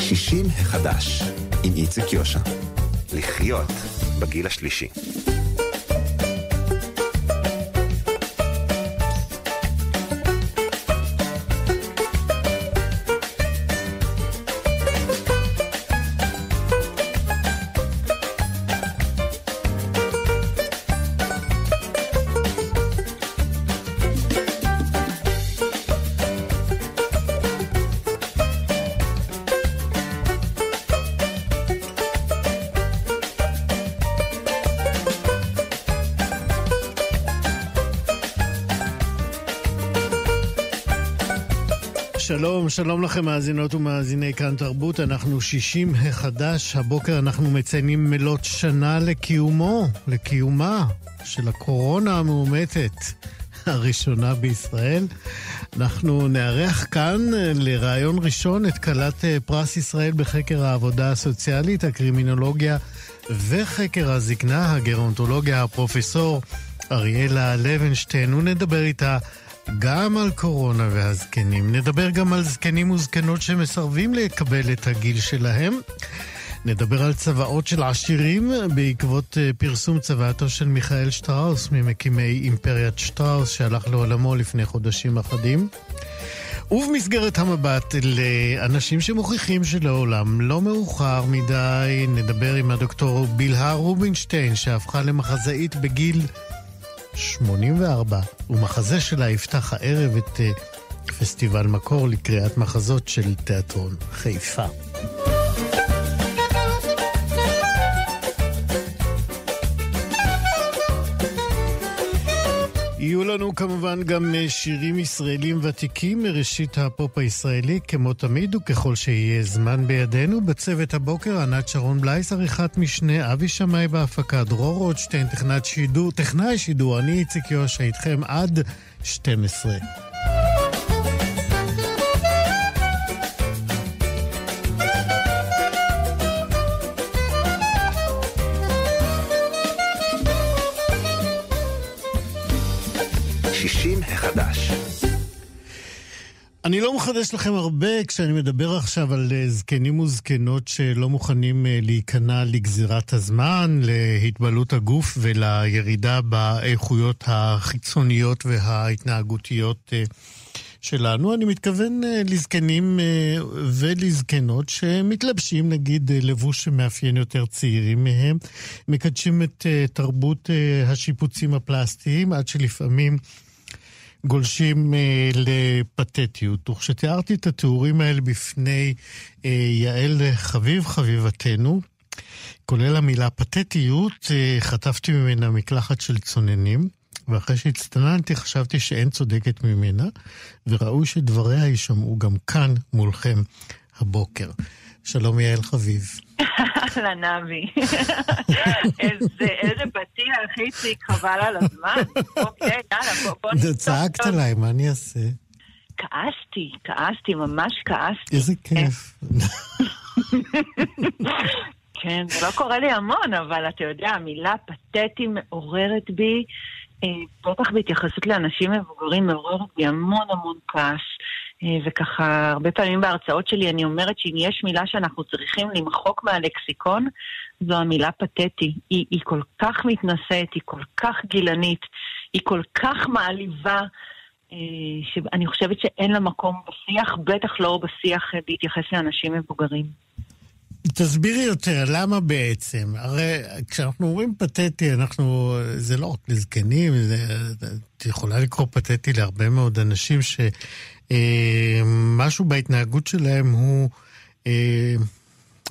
שישים החדש, עם איציק יושע. לחיות בגיל השלישי. שלום, לכם מאזינות ומאזיני כאן תרבות, אנחנו שישים החדש, הבוקר אנחנו מציינים מלאת שנה לקיומו, לקיומה של הקורונה המאומתת הראשונה בישראל. אנחנו נארח כאן לראיון ראשון את כלת פרס ישראל בחקר העבודה הסוציאלית, הקרימינולוגיה וחקר הזקנה, הגרונטולוגיה, הפרופסור אריאלה לוינשטיין, ונדבר איתה גם על קורונה והזקנים. נדבר גם על זקנים וזקנות שמסרבים לקבל את הגיל שלהם. נדבר על צוואות של עשירים בעקבות פרסום צוואתו של מיכאל שטראוס, ממקימי אימפריית שטראוס, שהלך לעולמו לפני חודשים אחדים. ובמסגרת המבט לאנשים שמוכיחים שלעולם לא מאוחר מדי, נדבר עם הדוקטור בלהה רובינשטיין, שהפכה למחזאית בגיל 84, ומחזה שלה יפתח הערב את uh, פסטיבל מקור לקריאת מחזות של תיאטרון חיפה. לנו כמובן גם שירים ישראלים ותיקים מראשית הפופ הישראלי, כמו תמיד וככל שיהיה זמן בידינו. בצוות הבוקר ענת שרון בלייס, עריכת משנה, אבי שמאי בהפקה, דרור רוטשטיין, טכנת שידור, טכנאי שידור, אני איציק יושע איתכם עד 12. שישים החדש. אני לא מחדש לכם הרבה כשאני מדבר עכשיו על זקנים וזקנות שלא מוכנים להיכנע לגזירת הזמן, להתבלות הגוף ולירידה באיכויות החיצוניות וההתנהגותיות שלנו. אני מתכוון לזקנים ולזקנות שמתלבשים, נגיד, לבוש שמאפיין יותר צעירים מהם, מקדשים את תרבות השיפוצים הפלסטיים, עד שלפעמים... גולשים אה, לפתטיות. וכשתיארתי את התיאורים האלה בפני אה, יעל חביב חביבתנו, כולל המילה פתטיות, אה, חטפתי ממנה מקלחת של צוננים, ואחרי שהצטננתי חשבתי שאין צודקת ממנה, וראוי שדבריה יישמעו גם כאן מולכם הבוקר. שלום יעל חביב. אהלן אבי. איזה איציק, חבל על הזמן. אוקיי, יאללה, בוא נצטרך. צעקת עליי, מה אני אעשה? כעסתי, כעסתי, ממש כעסתי. איזה כיף. כן, זה לא קורה לי המון, אבל אתה יודע, המילה פתטי מעוררת בי, בטח בהתייחסות לאנשים מבוגרים, מעוררת בי המון המון כעס. וככה, הרבה פעמים בהרצאות שלי אני אומרת שאם יש מילה שאנחנו צריכים למחוק מהלקסיקון, זו המילה פתטי. היא, היא כל כך מתנשאת, היא כל כך גילנית, היא כל כך מעליבה, שאני חושבת שאין לה מקום בשיח, בטח לא בשיח בהתייחס לאנשים מבוגרים. תסבירי יותר, למה בעצם? הרי כשאנחנו אומרים פתטי, אנחנו, זה לא רק לזקנים, זה, את יכולה לקרוא פתטי להרבה מאוד אנשים ש... אה, בהתנהגות שלהם הוא, אה,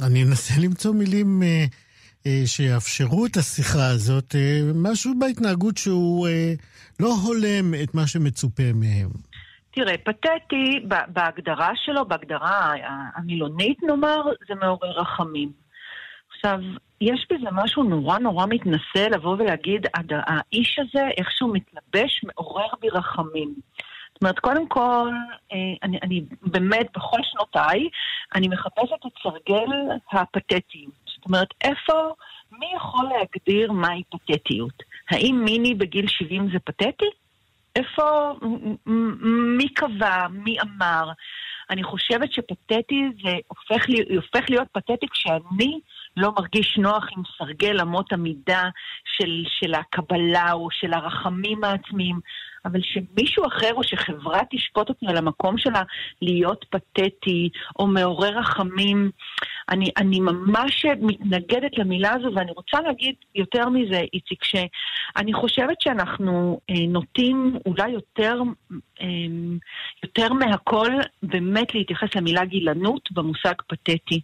אני אנסה למצוא מילים אה, אה, שיאפשרו את השיחה הזאת, אה, משהו בהתנהגות שהוא אה, לא הולם את מה שמצופה מהם. תראה, פתטי, בהגדרה שלו, בהגדרה המילונית נאמר, זה מעורר רחמים. עכשיו, יש בזה משהו נורא נורא מתנשא לבוא ולהגיד, האיש הזה, איך שהוא מתלבש, מעורר בי רחמים. זאת אומרת, קודם כל, אני, אני באמת, בכל שנותיי, אני מחפשת את סרגל הפתטיות. זאת אומרת, איפה, מי יכול להגדיר מהי פתטיות? האם מיני בגיל 70 זה פתטי? איפה, מי קבע, מי אמר? אני חושבת שפתטי זה הופך, לי, הופך להיות פתטי כשאני לא מרגיש נוח עם סרגל אמות המידה של, של הקבלה או של הרחמים העצמיים. אבל שמישהו אחר או שחברה תשפוט אותי על המקום שלה להיות פתטי או מעורר רחמים, אני, אני ממש מתנגדת למילה הזו, ואני רוצה להגיד יותר מזה, איציק, שאני חושבת שאנחנו אה, נוטים אולי יותר, אה, יותר מהכל באמת להתייחס למילה גילנות במושג פתטי.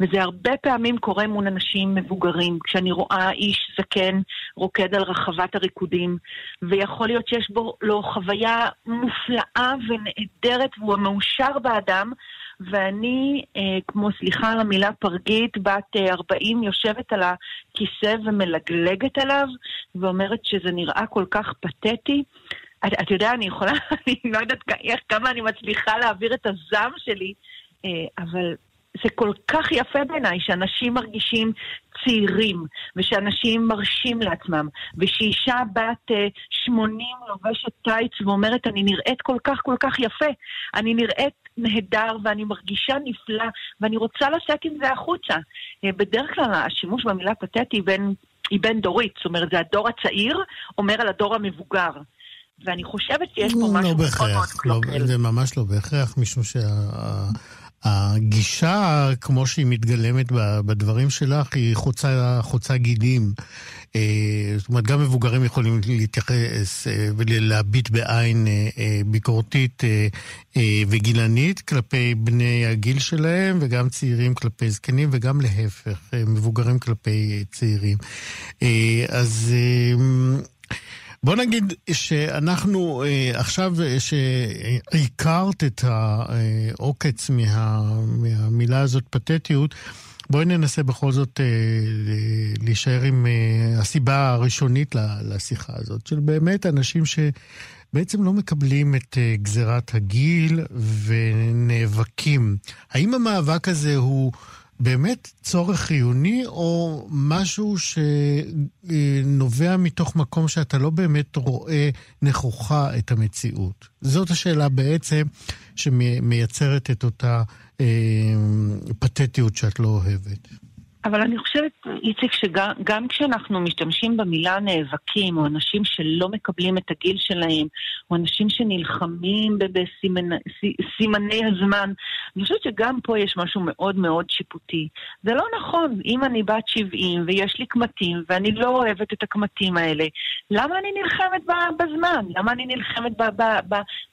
וזה הרבה פעמים קורה מול אנשים מבוגרים, כשאני רואה איש זקן רוקד על רחבת הריקודים, ויכול להיות שיש בו לו חוויה מופלאה ונהדרת, והוא המאושר באדם, ואני, אה, כמו, סליחה על המילה פרגית, בת אה, 40, יושבת על הכיסא ומלגלגת עליו, ואומרת שזה נראה כל כך פתטי. את, את יודע, אני יכולה, אני לא יודעת איך, כמה אני מצליחה להעביר את הזעם שלי, אה, אבל זה כל כך יפה בעיניי שאנשים מרגישים צעירים, ושאנשים מרשים לעצמם, ושאישה בת 80 אה, לובשת טייץ ואומרת, אני נראית כל כך כל כך יפה, אני נראית נהדר ואני מרגישה נפלא, ואני רוצה לשאת עם זה החוצה. אה, בדרך כלל השימוש במילה פתטי בין, היא בין דורית, זאת אומרת, זה הדור הצעיר אומר על הדור המבוגר. ואני חושבת שיש פה משהו לא בהכרח, לא, זה ממש לא בהכרח, משום שה... הגישה, כמו שהיא מתגלמת בדברים שלך, היא חוצה, חוצה גילים. אה, זאת אומרת, גם מבוגרים יכולים להתייחס אה, ולהביט בעין אה, ביקורתית וגילנית כלפי בני הגיל שלהם, וגם צעירים כלפי זקנים, וגם להפך, מבוגרים כלפי צעירים. אז... בוא נגיד שאנחנו אה, עכשיו אה, שעיקרת את העוקץ מה, מהמילה הזאת פתטיות, בואי ננסה בכל זאת אה, להישאר עם הסיבה הראשונית לשיחה הזאת, של באמת אנשים שבעצם לא מקבלים את גזירת הגיל ונאבקים. האם המאבק הזה הוא... באמת צורך חיוני, או משהו שנובע מתוך מקום שאתה לא באמת רואה נכוחה את המציאות? זאת השאלה בעצם שמייצרת את אותה אה, פתטיות שאת לא אוהבת. אבל אני חושבת, איציק, שגם כשאנחנו משתמשים במילה נאבקים, או אנשים שלא מקבלים את הגיל שלהם, או אנשים שנלחמים בסימני הזמן, אני חושבת שגם פה יש משהו מאוד מאוד שיפוטי. זה לא נכון, אם אני בת 70 ויש לי קמטים, ואני לא אוהבת את הקמטים האלה, למה אני נלחמת בזמן? למה אני נלחמת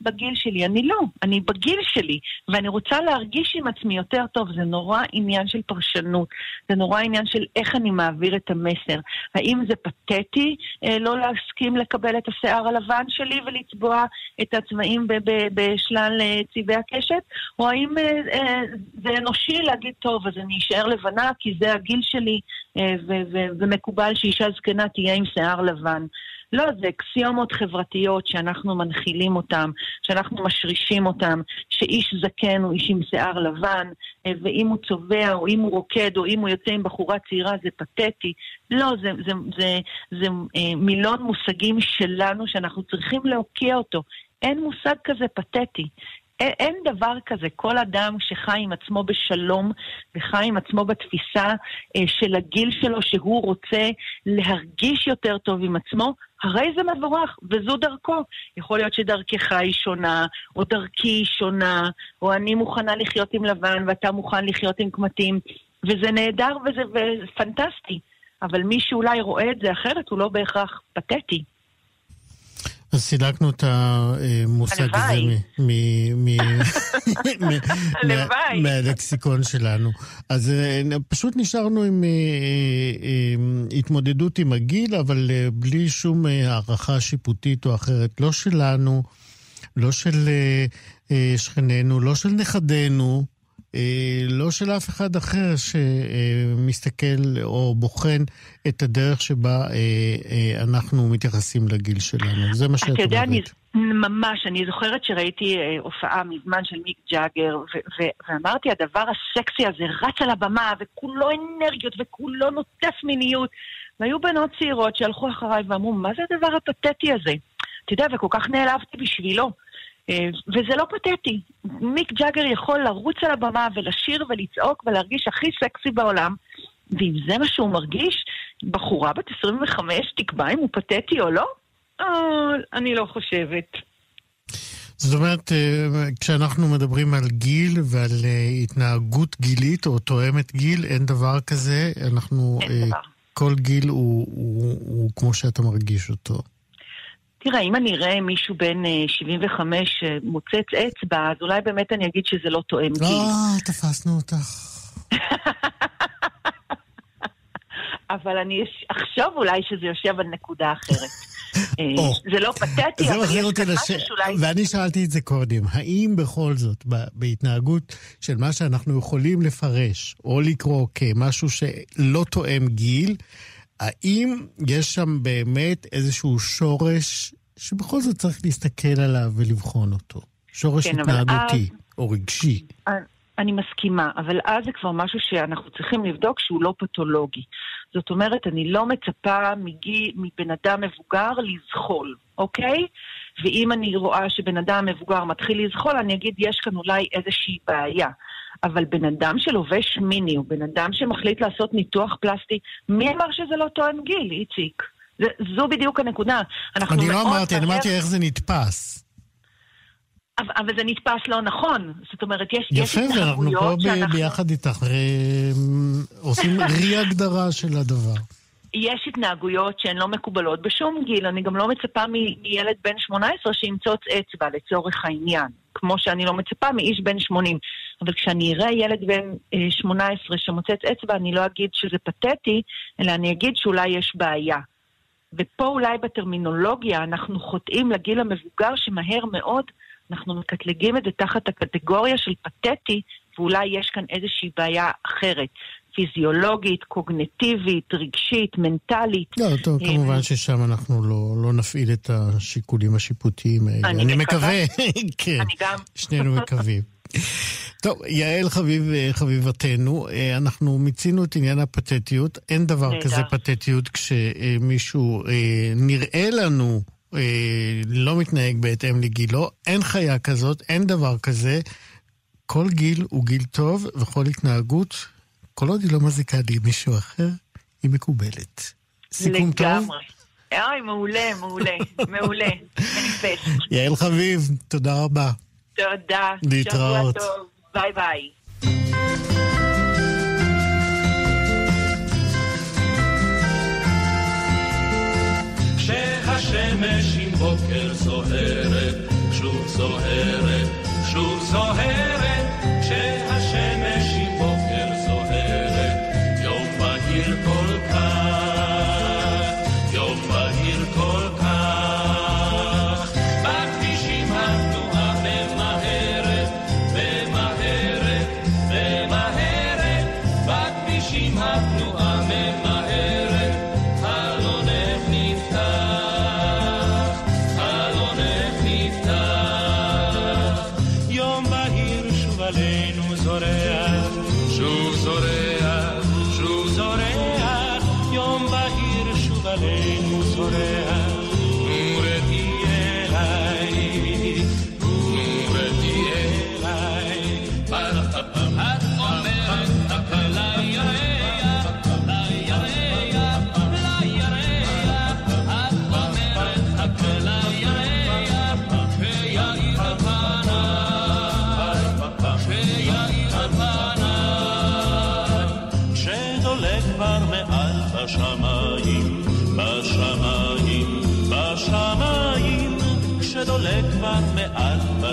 בגיל שלי? אני לא, אני בגיל שלי, ואני רוצה להרגיש עם עצמי יותר טוב, זה נורא עניין של פרשנות. זה נורא עניין של איך אני מעביר את המסר. האם זה פתטי אה, לא להסכים לקבל את השיער הלבן שלי ולצבוע את הצבעים בשלל אה, צבעי הקשת? או האם אה, אה, זה אנושי להגיד, טוב, אז אני אשאר לבנה כי זה הגיל שלי אה, ומקובל שאישה זקנה תהיה עם שיער לבן. לא, זה אקסיומות חברתיות שאנחנו מנחילים אותן, שאנחנו משרישים אותן, שאיש זקן הוא איש עם שיער לבן, אה, ואם הוא צובע, או אם הוא רוקד, או אם הוא יוצא עם בחורה צעירה, זה פתטי. לא, זה, זה, זה, זה, זה אה, מילון מושגים שלנו שאנחנו צריכים להוקיע אותו. אין מושג כזה פתטי. אין, אין דבר כזה. כל אדם שחי עם עצמו בשלום וחי עם עצמו בתפיסה אה, של הגיל שלו, שהוא רוצה להרגיש יותר טוב עם עצמו, הרי זה מבורך, וזו דרכו. יכול להיות שדרכך היא שונה, או דרכי היא שונה, או אני מוכנה לחיות עם לבן ואתה מוכן לחיות עם קמטים, וזה נהדר וזה, וזה פנטסטי. אבל מי שאולי רואה את זה אחרת הוא לא בהכרח פתטי. אז סילקנו את המושג הזה מהלקסיקון שלנו. אז אה, פשוט נשארנו עם אה, אה, התמודדות עם הגיל, אבל בלי שום הערכה שיפוטית או אחרת, לא שלנו, לא של שכנינו, לא של נכדינו. אה, לא של אף אחד אחר שמסתכל או בוחן את הדרך שבה אה, אה, אנחנו מתייחסים לגיל שלנו. זה מה שאת אומרת. אתה יודע, אני, ממש, אני זוכרת שראיתי הופעה מזמן של מיק ג'אגר, ואמרתי, הדבר הסקסי הזה רץ על הבמה, וכולו אנרגיות, וכולו נוטף מיניות. והיו בנות צעירות שהלכו אחריי ואמרו, מה זה הדבר הפתטי הזה? אתה יודע, וכל כך נעלבתי בשבילו. אה, וזה לא פתטי. מיק ג'אגר יכול לרוץ על הבמה ולשיר ולצעוק ולהרגיש הכי סקסי בעולם, ואם זה מה שהוא מרגיש, בחורה בת 25 תקבע אם הוא פתטי או לא? אה, אני לא חושבת. זאת אומרת, אה, כשאנחנו מדברים על גיל ועל התנהגות גילית או תואמת גיל, אין דבר כזה. אנחנו... אין דבר. כל גיל הוא, הוא, הוא כמו שאתה מרגיש אותו. תראה, אם אני אראה מישהו בן 75 מוצץ אצבע, אז אולי באמת אני אגיד שזה לא תואם גיל. אה, תפסנו אותך. אבל אני אחשוב אולי שזה יושב על נקודה אחרת. זה לא פתטי, אבל יש כאן משהו שאולי... ואני שאלתי את זה קודם, האם בכל זאת, בהתנהגות של מה שאנחנו יכולים לפרש או לקרוא כמשהו שלא תואם גיל, האם יש שם באמת איזשהו שורש שבכל זאת צריך להסתכל עליו ולבחון אותו? שורש כן, התנהגותי אז... או רגשי. אני מסכימה, אבל אז זה כבר משהו שאנחנו צריכים לבדוק שהוא לא פתולוגי. זאת אומרת, אני לא מצפה מגי, מבן אדם מבוגר לזחול, אוקיי? ואם אני רואה שבן אדם מבוגר מתחיל לזחול, אני אגיד, יש כאן אולי איזושהי בעיה. אבל בן אדם שלובש מיני, או בן אדם שמחליט לעשות ניתוח פלסטי, מי אמר שזה לא תואם גיל, איציק? זה, זו בדיוק הנקודה. אני לא אמרתי, אני אמרתי איך זה נתפס. אבל, אבל זה נתפס לא נכון. זאת אומרת, יש, יפה, יש ואנחנו פה שאנחנו... ביחד איתך עושים רי-הגדרה של הדבר. יש התנהגויות שהן לא מקובלות בשום גיל. אני גם לא מצפה מילד בן 18 שימצוץ אצבע לצורך העניין. כמו שאני לא מצפה מאיש בן 80. אבל כשאני אראה ילד בן 18 אה, שמוצץ אצבע, אני לא אגיד שזה פתטי, אלא אני אגיד שאולי יש בעיה. ופה אולי בטרמינולוגיה אנחנו חוטאים לגיל המבוגר שמהר מאוד אנחנו מקטלגים את זה תחת הקטגוריה של פתטי, ואולי יש כאן איזושהי בעיה אחרת. פיזיולוגית, קוגנטיבית, רגשית, מנטלית. לא, טוב, אה, כמובן ששם אנחנו לא, לא נפעיל את השיקולים השיפוטיים האלה. אני, אני מקווה, כן, אני גם. שנינו מקווים. טוב, יעל חביב, חביבתנו, אה, אנחנו מיצינו את עניין הפתטיות. אין דבר כזה פתטיות כשמישהו אה, נראה לנו אה, לא מתנהג בהתאם לגילו, אין חיה כזאת, אין דבר כזה. כל גיל הוא גיל טוב, וכל התנהגות, כל עוד היא לא מזיקה לי מישהו אחר, היא מקובלת. סיכום טוב? לגמרי. אוי, מעולה, מעולה, מעולה. מניפסט. יעל חביב, תודה רבה. תודה. להתראות. שבוע טוב. ביי ביי. השמש עם בוקר זוהרת, שוב זוהרת, שוב זוהרת, Gloria.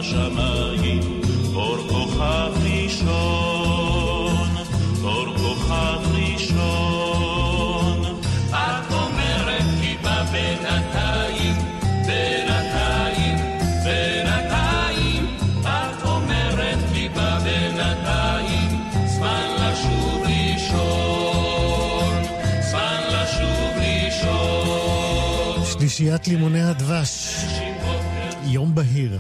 בשמיים, אור כוכב ראשון, אור כוכב ראשון. את אומרת כי בא בינתיים, בינתיים, בינתיים. את אומרת כי בא בינתיים, זמן לשוב לישון, זמן לשוב לישון. שלישיית לימוני הדבש, יום בהיר.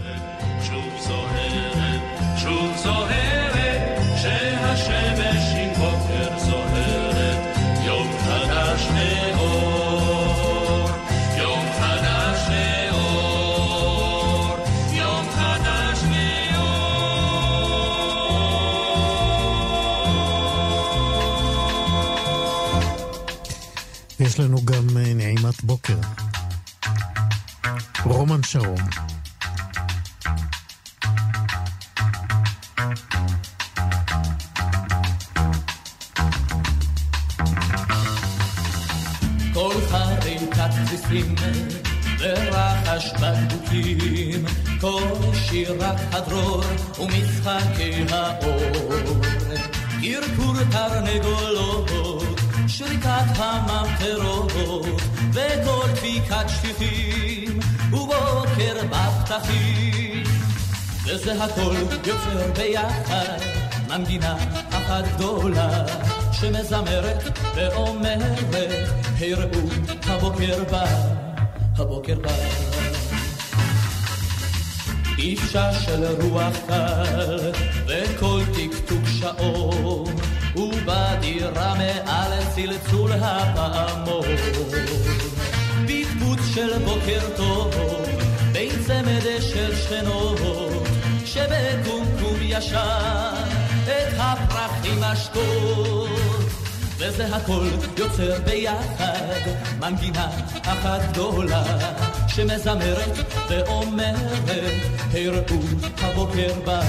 שרום. כל חריקת כביסים ורחש בקבוקים, כל שירת הדרור ומשחקי האור. קרקור תרנגולות, שריקת הממטרות, וקול דפיקת שטיחים, ובוקר בפתחים. וזה הכל יוצר ביחד, מנגינה אחת גדולה. שמזמרת ואומרת, הראו, הבוקר בא, הבוקר בא. אישה של רוח קל, וכל טקטוק שעון, ובדירה מעל צלצול הפעמון. של בוקר טוב, בין צמד של שכנות, שבקומקום ישן, את הפרחים אשקות. וזה הכל יוצר ביחד מנגינה אחת גדולה שמזמרת ואומרת הראו הבוקר בא,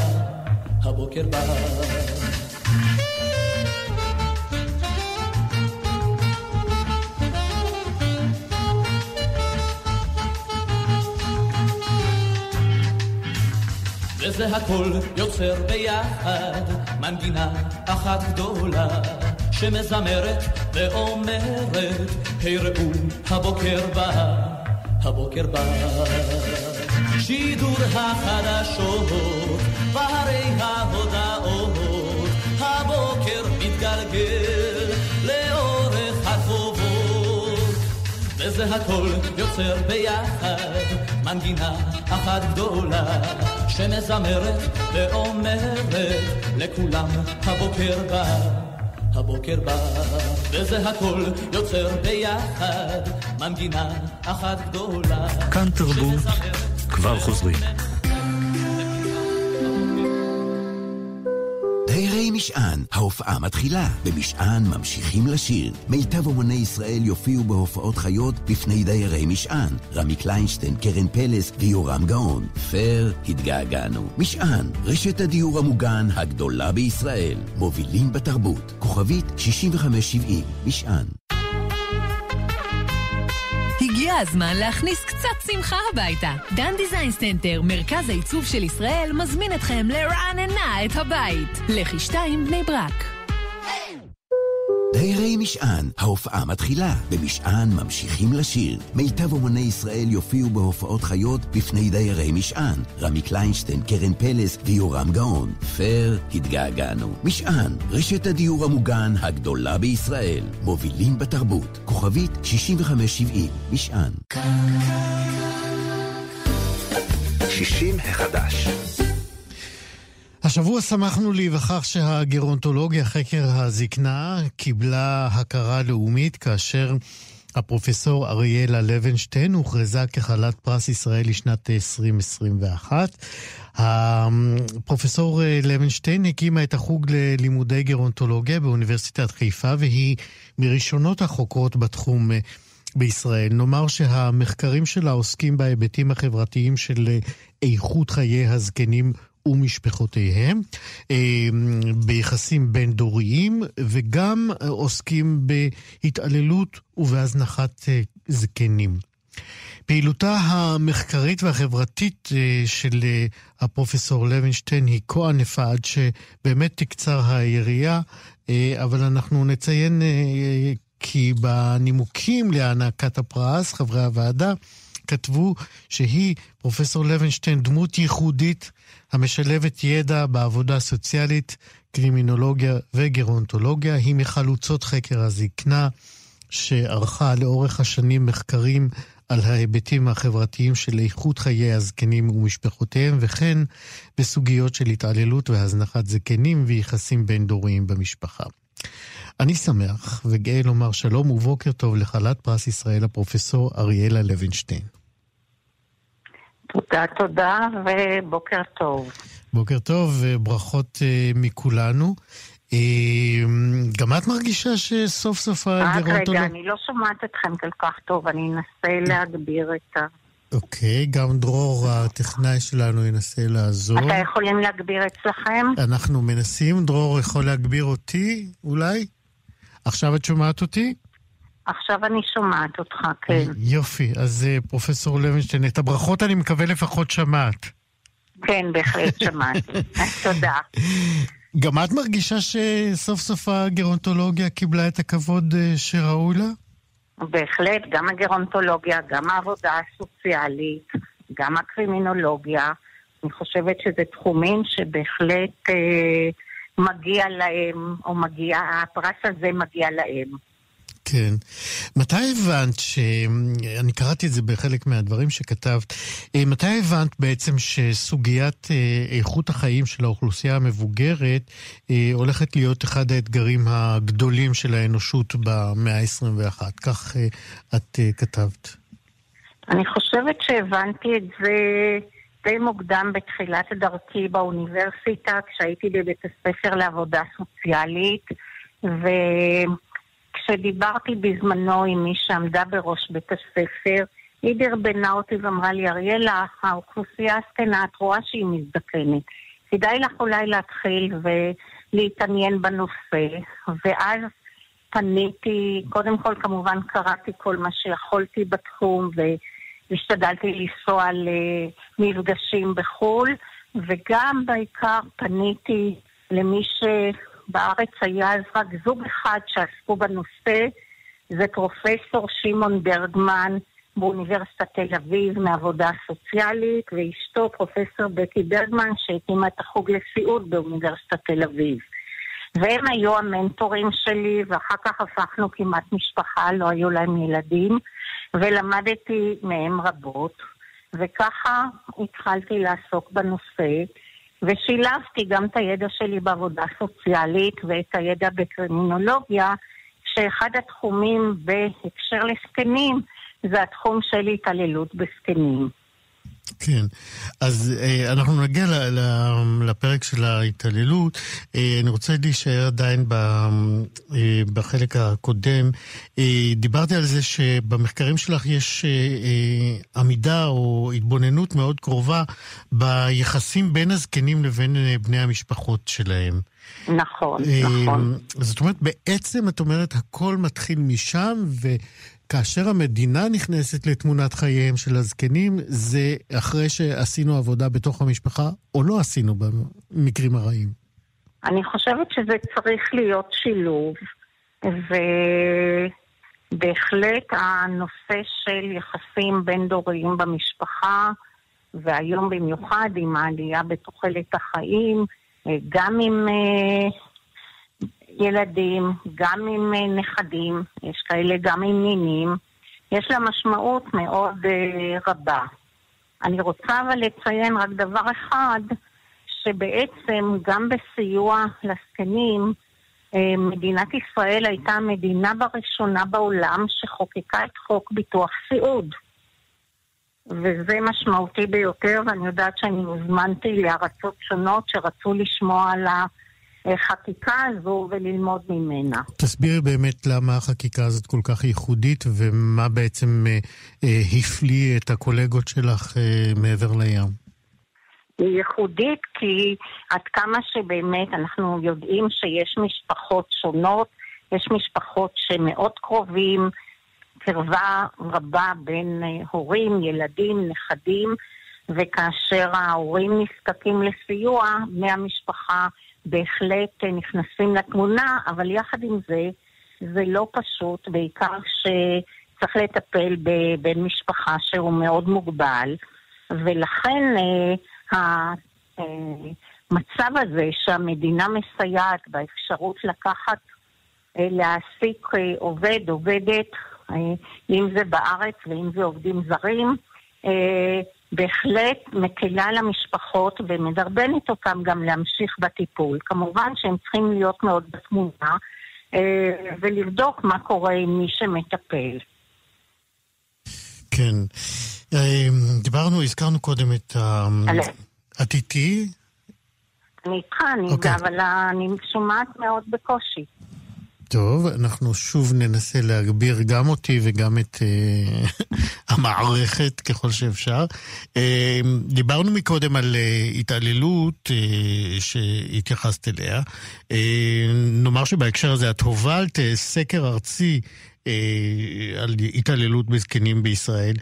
הבוקר בא וזה הכל יוצר ביחד מנגינה אחת גדולה שמזמרת ואומרת, הראו הבוקר בא, הבוקר בא. שידור החדשות והרי ההודעות, הבוקר מתגלגל לאורך החובות, וזה הכל יוצר ביחד מנגינה אחת גדולה, שמזמרת ואומרת לכולם הבוקר בא. הבוקר בא, וזה הכל יוצר ביחד מנגינה אחת גדולה. כאן תרבות, כבר חוזרים. דיירי משען, ההופעה מתחילה. במשען ממשיכים לשיר. מיטב אומני ישראל יופיעו בהופעות חיות בפני דיירי משען. רמי קליינשטיין, קרן פלס ויורם גאון. פר, התגעגענו. משען, רשת הדיור המוגן הגדולה בישראל. מובילים בתרבות. כוכבית 6570, משען. הזמן להכניס קצת שמחה הביתה. דן דיזיין סנטר, מרכז העיצוב של ישראל, מזמין אתכם לרענן את הבית. לח"י שתיים בני ברק. דיירי משען, ההופעה מתחילה. במשען ממשיכים לשיר. מיטב אומני ישראל יופיעו בהופעות חיות בפני דיירי משען. רמי קליינשטיין, קרן פלס ויורם גאון. פר, התגעגענו. משען, רשת הדיור המוגן הגדולה בישראל. מובילים בתרבות. כוכבית 6570, משען. 60 החדש. השבוע שמחנו להיווכח שהגרונטולוגיה, חקר הזקנה, קיבלה הכרה לאומית כאשר הפרופסור אריאלה לוינשטיין הוכרזה כחלת פרס ישראל לשנת 2021. הפרופסור לוינשטיין הקימה את החוג ללימודי גרונטולוגיה באוניברסיטת חיפה והיא מראשונות החוקרות בתחום בישראל. נאמר שהמחקרים שלה עוסקים בהיבטים החברתיים של איכות חיי הזקנים ומשפחותיהם, ביחסים בין-דוריים, וגם עוסקים בהתעללות ובהזנחת זקנים. פעילותה המחקרית והחברתית של הפרופסור לוינשטיין היא כה ענפה עד שבאמת תקצר היריעה, אבל אנחנו נציין כי בנימוקים להענקת הפרס, חברי הוועדה כתבו שהיא, פרופסור לוינשטיין, דמות ייחודית המשלבת ידע בעבודה סוציאלית, קרימינולוגיה וגרונטולוגיה. היא מחלוצות חקר הזקנה, שערכה לאורך השנים מחקרים על ההיבטים החברתיים של איכות חיי הזקנים ומשפחותיהם, וכן בסוגיות של התעללות והזנחת זקנים ויחסים בין-דוריים במשפחה. אני שמח וגאה לומר שלום ובוקר טוב לחלת פרס ישראל, הפרופסור אריאלה לוינשטיין. תודה, תודה, ובוקר טוב. בוקר טוב, וברכות uh, מכולנו. Uh, גם את מרגישה שסוף סוף הגרונטולוג... רק רגע, אני לא שומעת אתכם כל כך טוב, אני אנסה להגביר את ה... אוקיי, גם דרור, הטכנאי שלנו, ינסה לעזור. אתה יכולים להגביר אצלכם? אנחנו מנסים, דרור יכול להגביר אותי, אולי? עכשיו את שומעת אותי? עכשיו אני שומעת אותך, כן. יופי, אז אה, פרופסור לוינשטיין, את הברכות אני מקווה לפחות שמעת. כן, בהחלט שמעתי. תודה. גם את מרגישה שסוף סוף הגרונטולוגיה קיבלה את הכבוד אה, שראוי לה? בהחלט, גם הגרונטולוגיה, גם העבודה הסוציאלית, גם הקרימינולוגיה. אני חושבת שזה תחומים שבהחלט אה, מגיע להם, או מגיע, הפרס הזה מגיע להם. כן. מתי הבנת ש... אני קראתי את זה בחלק מהדברים שכתבת. אה, מתי הבנת בעצם שסוגיית אה, איכות החיים של האוכלוסייה המבוגרת אה, הולכת להיות אחד האתגרים הגדולים של האנושות במאה ה-21? כך את כתבת. אני חושבת שהבנתי את זה די מוקדם בתחילת דרכי באוניברסיטה, כשהייתי בבית הספר לעבודה סוציאלית, ו... כשדיברתי בזמנו עם מי שעמדה בראש בית הספר, היא דרבנה אותי ואמרה לי, אריאלה, האוכלוסייה הזקנה, את רואה שהיא מזדקנת. כדאי לך אולי להתחיל ולהתעניין בנושא. ואז פניתי, קודם כל כמובן קראתי כל מה שיכולתי בתחום והשתדלתי לנסוע למפגשים בחו"ל, וגם בעיקר פניתי למי ש... בארץ היה אז רק זוג אחד שעסקו בנושא, זה פרופסור שמעון ברגמן באוניברסיטת תל אביב מעבודה סוציאלית, ואשתו פרופסור בקי ברגמן שהקימה את החוג לסיעוד באוניברסיטת תל אביב. והם היו המנטורים שלי, ואחר כך הפכנו כמעט משפחה, לא היו להם ילדים, ולמדתי מהם רבות, וככה התחלתי לעסוק בנושא. ושילבתי גם את הידע שלי בעבודה סוציאלית ואת הידע בקרימינולוגיה, שאחד התחומים בהקשר לזקנים זה התחום של התעללות בזקנים. כן, אז אה, אנחנו נגיע ל, ל, לפרק של ההתעללות. אה, אני רוצה להישאר עדיין ב, אה, בחלק הקודם. אה, דיברתי על זה שבמחקרים שלך יש אה, אה, עמידה או התבוננות מאוד קרובה ביחסים בין הזקנים לבין אה, בני המשפחות שלהם. נכון, אה, נכון. זאת אומרת, בעצם את אומרת, הכל מתחיל משם, ו... כאשר המדינה נכנסת לתמונת חייהם של הזקנים, זה אחרי שעשינו עבודה בתוך המשפחה, או לא עשינו במקרים הרעים? אני חושבת שזה צריך להיות שילוב, ובהחלט הנושא של יחסים בין-דוריים במשפחה, והיום במיוחד עם העלייה בתוחלת החיים, גם עם אה, ילדים, גם עם אה, נכדים, יש כאלה גם עם נינים, יש לה משמעות מאוד uh, רבה. אני רוצה אבל לציין רק דבר אחד, שבעצם גם בסיוע לזקנים, uh, מדינת ישראל הייתה המדינה בראשונה בעולם שחוקקה את חוק ביטוח סיעוד. וזה משמעותי ביותר, ואני יודעת שאני הוזמנתי לארצות שונות שרצו לשמוע על ה... החקיקה הזו וללמוד ממנה. תסבירי באמת למה החקיקה הזאת כל כך ייחודית ומה בעצם אה, אה, הפליא את הקולגות שלך אה, מעבר לים. היא ייחודית כי עד כמה שבאמת אנחנו יודעים שיש משפחות שונות, יש משפחות שמאוד קרובים, קרבה רבה בין אה, הורים, ילדים, נכדים, וכאשר ההורים נזקקים לסיוע מהמשפחה, בהחלט אה, נכנסים לתמונה, אבל יחד עם זה, זה לא פשוט, בעיקר שצריך לטפל בבן משפחה שהוא מאוד מוגבל, ולכן אה, המצב הזה שהמדינה מסייעת באפשרות לקחת, אה, להעסיק עובד, עובדת, אם זה בארץ ואם זה עובדים זרים, בהחלט מקלה על המשפחות ומדרבנת אותם גם להמשיך בטיפול. כמובן שהם צריכים להיות מאוד בתמונה אה, ולבדוק מה קורה עם מי שמטפל. כן. אה, דיברנו, הזכרנו קודם את ה... את איתי? אני איתך, אני okay. אוקיי. אבל אני שומעת מאוד בקושי. טוב, אנחנו שוב ננסה להגביר גם אותי וגם את uh, המערכת ככל שאפשר. Uh, דיברנו מקודם על uh, התעללות שהתייחסת אליה. נאמר שבהקשר הזה את הובלת סקר ארצי על התעללות בזקנים בישראל.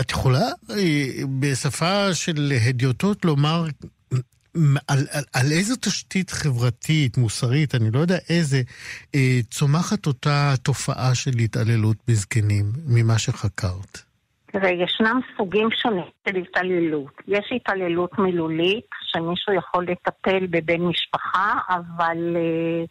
את יכולה בשפה של הדיוטות לומר על, על, על איזו תשתית חברתית, מוסרית, אני לא יודע איזה, אה, צומחת אותה תופעה של התעללות בזקנים, ממה שחקרת? תראה, ישנם סוגים שונים של התעללות. יש התעללות מילולית, שמישהו יכול לטפל בבן משפחה, אבל אה,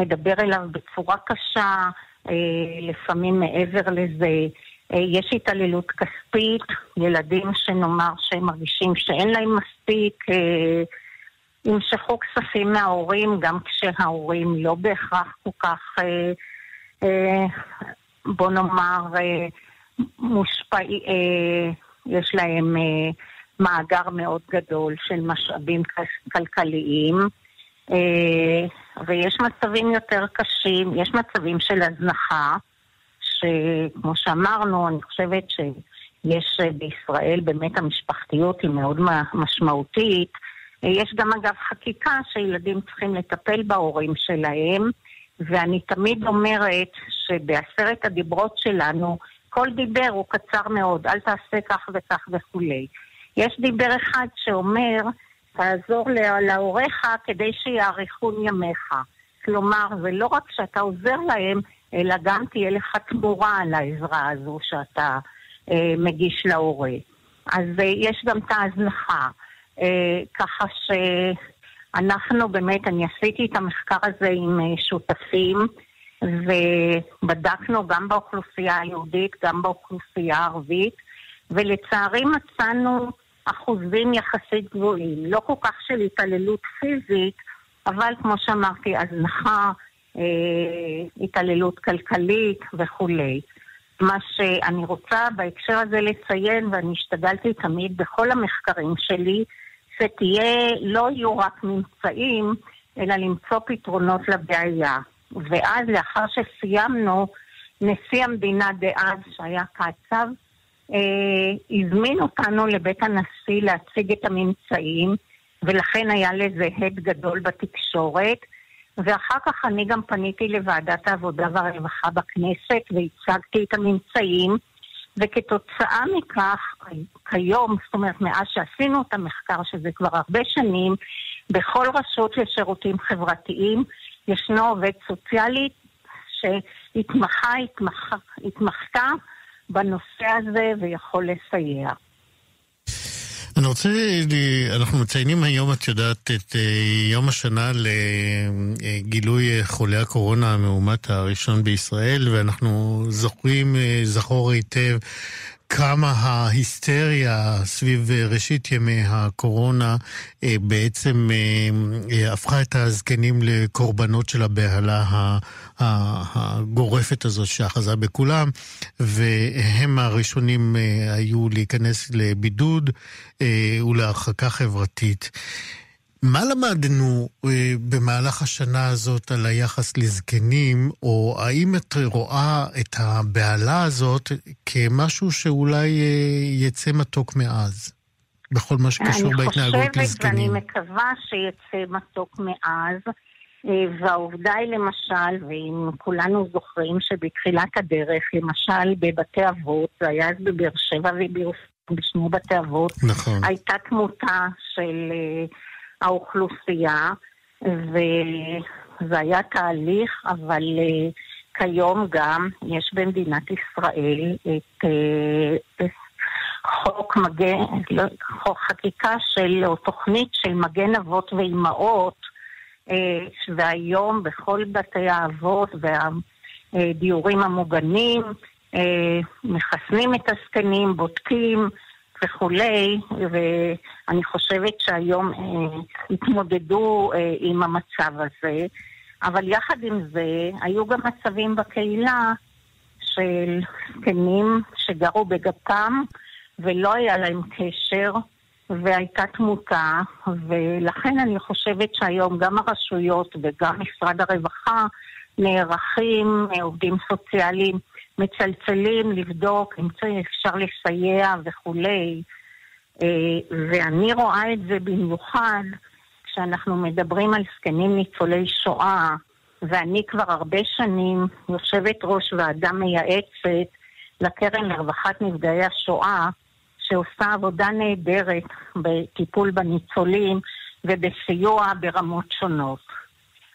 מדבר אליו בצורה קשה, אה, לפעמים מעבר לזה. אה, יש התעללות כספית, ילדים שנאמר שהם מרגישים שאין להם מספיק, אה, ימשכו כספים מההורים, גם כשההורים לא בהכרח כל כך, אה, בוא נאמר, מושפעים, יש להם מאגר מאוד גדול של משאבים כלכליים. ויש מצבים יותר קשים, יש מצבים של הזנחה. שכמו שאמרנו, אני חושבת שיש בישראל באמת המשפחתיות היא מאוד משמעותית. יש גם אגב חקיקה שילדים צריכים לטפל בהורים שלהם, ואני תמיד אומרת שבעשרת הדיברות שלנו, כל דיבר הוא קצר מאוד, אל תעשה כך וכך וכולי. יש דיבר אחד שאומר, תעזור להוריך כדי שיאריכון ימיך. כלומר, זה לא רק שאתה עוזר להם, אלא גם תהיה לך תמורה על העזרה הזו שאתה אה, מגיש להורה. אז אה, יש גם את ההזנחה. אה, ככה שאנחנו באמת, אני עשיתי את המחקר הזה עם אה, שותפים, ובדקנו גם באוכלוסייה היהודית, גם באוכלוסייה הערבית, ולצערי מצאנו אחוזים יחסית גבוהים. לא כל כך של התעללות פיזית, אבל כמו שאמרתי, הזנחה, התעללות כלכלית וכולי. מה שאני רוצה בהקשר הזה לציין, ואני השתדלתי תמיד בכל המחקרים שלי, שתהיה, לא יהיו רק ממצאים, אלא למצוא פתרונות לבעיה. ואז לאחר שסיימנו, נשיא המדינה דאז, שהיה קצב, אה, הזמין אותנו לבית הנשיא להציג את הממצאים, ולכן היה לזה הד גדול בתקשורת. ואחר כך אני גם פניתי לוועדת העבודה והרווחה בכנסת והצגתי את הממצאים, וכתוצאה מכך, כיום, זאת אומרת, מאז שעשינו את המחקר, שזה כבר הרבה שנים, בכל רשות לשירותים חברתיים ישנו עובד סוציאלי שהתמחה, התמחה, התמחתה בנושא הזה ויכול לסייע. אני רוצה, אנחנו מציינים היום, את יודעת, את אה, יום השנה לגילוי אה, חולי הקורונה המאומת הראשון בישראל, ואנחנו זוכרים, אה, זכור היטב, כמה ההיסטריה סביב ראשית ימי הקורונה אה, בעצם אה, אה, הפכה את הזקנים לקורבנות של הבהלה הגורפת הזאת שאחזה בכולם, והם הראשונים היו להיכנס לבידוד ולהרחקה חברתית. מה למדנו אה, במהלך השנה הזאת על היחס לזקנים, או האם את רואה את הבהלה הזאת כמשהו שאולי אה, יצא מתוק מאז, בכל מה שקשור בהתנהגות לזקנים? אני חושבת ואני מקווה שיצא מתוק מאז. אה, והעובדה היא למשל, ואם כולנו זוכרים שבתחילת הדרך, למשל בבתי אבות, זה היה אז בבאר שבע ובירושלים, בשני בתי אבות, נכון. הייתה תמותה של... האוכלוסייה, וזה היה תהליך, אבל uh, כיום גם יש במדינת ישראל את uh, חוק מגן, לא, חוק חקיקה של, או תוכנית של מגן אבות ואימהות, uh, והיום בכל בתי האבות והדיורים המוגנים, מחסנים את הזקנים, בודקים, וכולי, ואני חושבת שהיום אה, התמודדו אה, עם המצב הזה, אבל יחד עם זה, היו גם מצבים בקהילה של זקנים שגרו בגפם ולא היה להם קשר והייתה תמותה, ולכן אני חושבת שהיום גם הרשויות וגם משרד הרווחה נערכים, עובדים סוציאליים מצלצלים לבדוק אם אפשר לסייע וכולי. ואני רואה את זה במיוחד כשאנחנו מדברים על זקנים ניצולי שואה, ואני כבר הרבה שנים יושבת ראש ועדה מייעצת לקרן לרווחת נפגעי השואה, שעושה עבודה נהדרת בטיפול בניצולים ובסיוע ברמות שונות.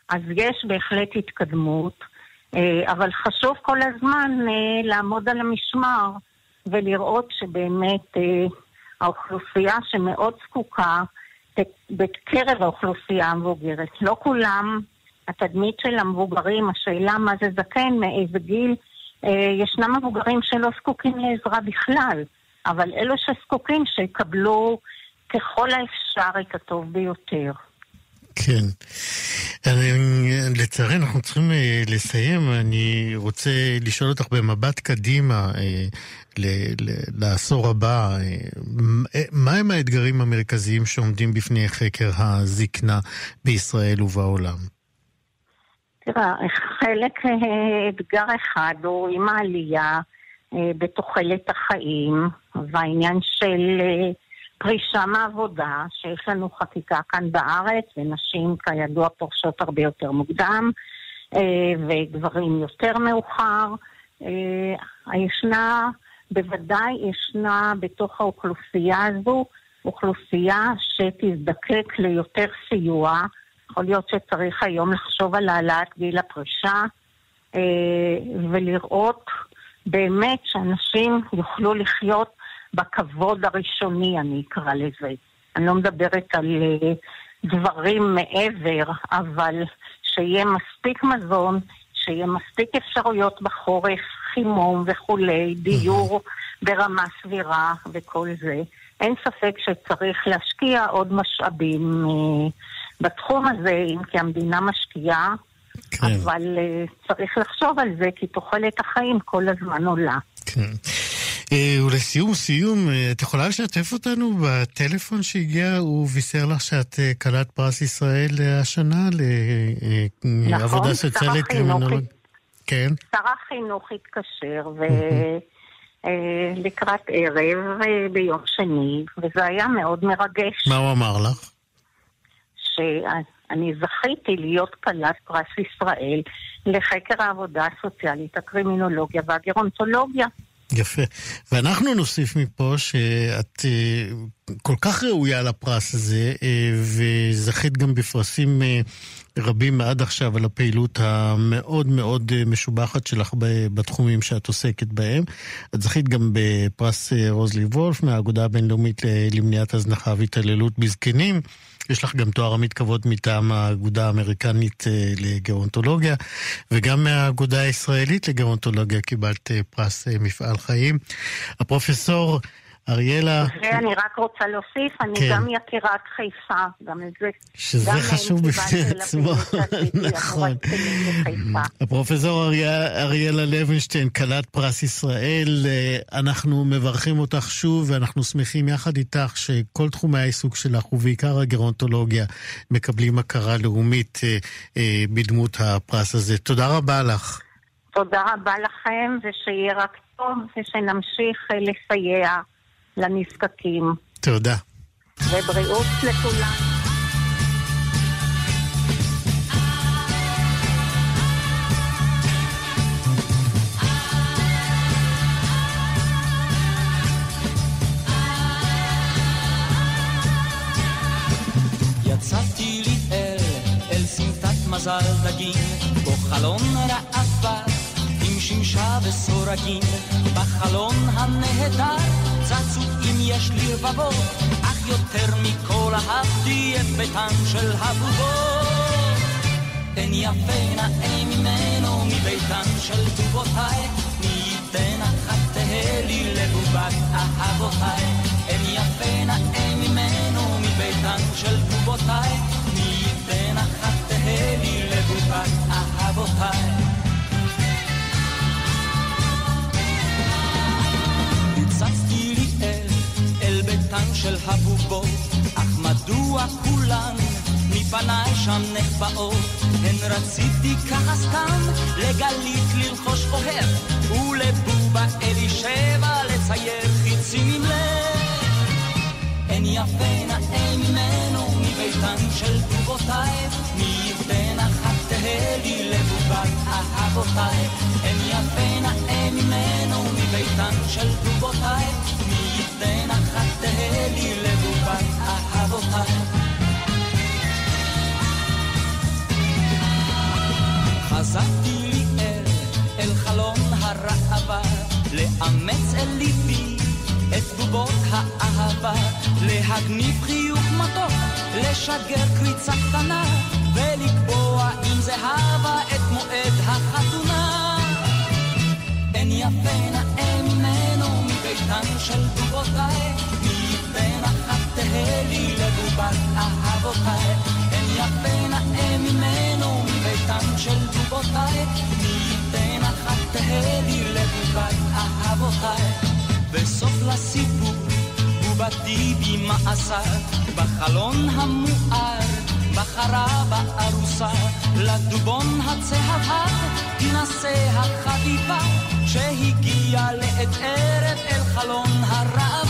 אז יש בהחלט התקדמות, אה, אבל חשוב כל הזמן אה, לעמוד על המשמר ולראות שבאמת אה, האוכלוסייה שמאוד זקוקה בקרב האוכלוסייה המבוגרת. לא כולם, התדמית של המבוגרים, השאלה מה זה זקן, מאיזה גיל, ישנם מבוגרים שלא זקוקים לעזרה בכלל. אבל אלו שזקוקים שיקבלו ככל האפשר את הטוב ביותר. כן. לצערי אנחנו צריכים אה, לסיים. אני רוצה לשאול אותך במבט קדימה אה, לעשור הבא, אה, מהם האתגרים המרכזיים שעומדים בפני חקר הזקנה בישראל ובעולם? תראה, חלק, אתגר אחד הוא עם העלייה בתוחלת החיים, והעניין של פרישה מעבודה, שיש לנו חקיקה כאן בארץ, ונשים כידוע פורשות הרבה יותר מוקדם, אה, וגברים יותר מאוחר. אה, ישנה, בוודאי ישנה בתוך האוכלוסייה הזו אוכלוסייה שתזדקק ליותר סיוע. יכול להיות שצריך היום לחשוב על העלאת גיל הפרישה ולראות באמת שאנשים יוכלו לחיות בכבוד הראשוני, אני אקרא לזה. אני לא מדברת על אה, דברים מעבר, אבל שיהיה מספיק מזון, שיהיה מספיק אפשרויות בחורף, חימום וכולי, דיור ברמה סבירה וכל זה. אין ספק שצריך להשקיע עוד משאבים uh, בתחום הזה, אם כי המדינה משקיעה, כן. אבל uh, צריך לחשוב על זה, כי תוחלת החיים כל הזמן עולה. כן. אה, ולסיום, סיום, אה, את יכולה לשתף אותנו בטלפון שהגיע, הוא בישר לך שאת אה, כלת פרס ישראל השנה לעבודה נכון, סוציאלית קרימינולוגית. כן. שר החינוך התקשר ולקראת ערב ביום שני, וזה היה מאוד מרגש. מה הוא אמר לך? שאני זכיתי להיות כלת פרס ישראל לחקר העבודה הסוציאלית, הקרימינולוגיה והגרונטולוגיה. יפה. ואנחנו נוסיף מפה שאת אה, כל כך ראויה לפרס הזה, אה, וזכית גם בפרסים אה, רבים עד עכשיו על הפעילות המאוד מאוד משובחת שלך בתחומים שאת עוסקת בהם. את זכית גם בפרס רוזלי וולף מהאגודה הבינלאומית למניעת הזנחה והתעללות בזקנים. יש לך גם תואר עמית כבוד מטעם האגודה האמריקנית אה, לגרונטולוגיה, וגם מהאגודה הישראלית לגרונטולוגיה קיבלת אה, פרס אה, מפעל חיים. הפרופסור אריאלה... ואני רק רוצה להוסיף, אני כן. גם יקירת חיפה, גם את זה. שזה חשוב בפני עצמו, נכון. הפרופסור אריאלה לוינשטיין, כלת פרס ישראל, אה, אנחנו מברכים אותך שוב, ואנחנו שמחים יחד איתך שכל תחומי העיסוק שלך, ובעיקר הגרונטולוגיה, מקבלים הכרה לאומית אה, אה, בדמות הפרס הזה. תודה רבה לך. תודה רבה לכם, ושיהיה רק טוב, ושנמשיך לסייע. לנזקקים. תודה. ובריאות לכולם. יצאתי לי אל, אל סמטת מזל דגים, בו חלון רעבה עם שמשה וסורגים, בחלון הנהדר צצו יש לי רבבות, אך יותר מכל אהבתי את ביתן של הבובות. אין יפה נאה ממנו מביתן של טובותיי, מי ייתן אחת תהא לי לבובת אהבותיי. אין יפה נאה ממנו מביתן של טובותיי, מי ייתן אחת תהא לי לבובת אהבותיי. של הבובות, אך מדוע כולן לפניי שם נחבאות, הן רציתי ככה סתם לגלית ללחוש אוהב, ולבובה אלישבע לצייר חיצים עם לב. אין יפה נאה ממנו מביתן של בובותיי, מי ייתן אחת תהא לי לבובת אהבותיי. אין יפה נאה ממנו מביתן של בובותיי, מי ייתן אחת לי לבובת אהבותיי. חזרתי לי אל, אל חלון הראווה, לאמץ אל ליבי את בובות האהבה, להגניב חיוך מתוק, לשגר קריצה קטנה, ולקבוע עם זהבה את מועד החתונה. אין יפה נאה ממנו מביתן של בובותיי, לי לבובת אהבותיי. אין יפה נאה ממנו מביתן של בובותיי, מי ייתן אחת תהא לי לבובת אהבותיי. וסוף לסיפור, בובתי במעשה, בחלון המואר, בחרה בארוסה, לדובון הצהבה, תנסה החביבה, שהגיעה לעת ערב אל חלון הראווה.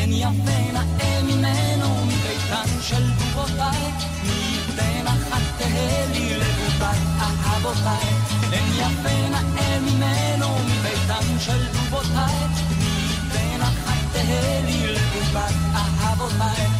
אין יפה נאה ממנו מביתן של בובותיי, מי ייתן אחת תהא לי לבובת אהבותיי. אין יפה נאה ממנו מביתן של בובותיי, מי ייתן אחת תהא לי לבובת אהבותיי.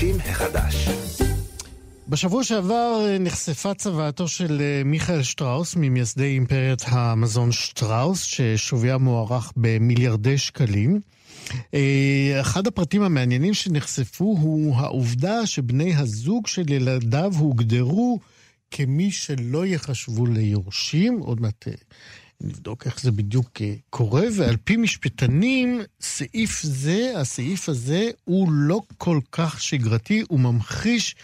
50 החדש. בשבוע שעבר אה, נחשפה צוואתו של אה, מיכאל שטראוס, ממייסדי אימפריית המזון שטראוס, ששוויה מוערך במיליארדי שקלים. אה, אחד הפרטים המעניינים שנחשפו הוא העובדה שבני הזוג של ילדיו הוגדרו כמי שלא ייחשבו ליורשים, עוד מעט נבדוק איך זה בדיוק אה, קורה, ועל פי משפטנים, סעיף זה, הסעיף הזה, הוא לא כל כך שגרתי, הוא ממחיש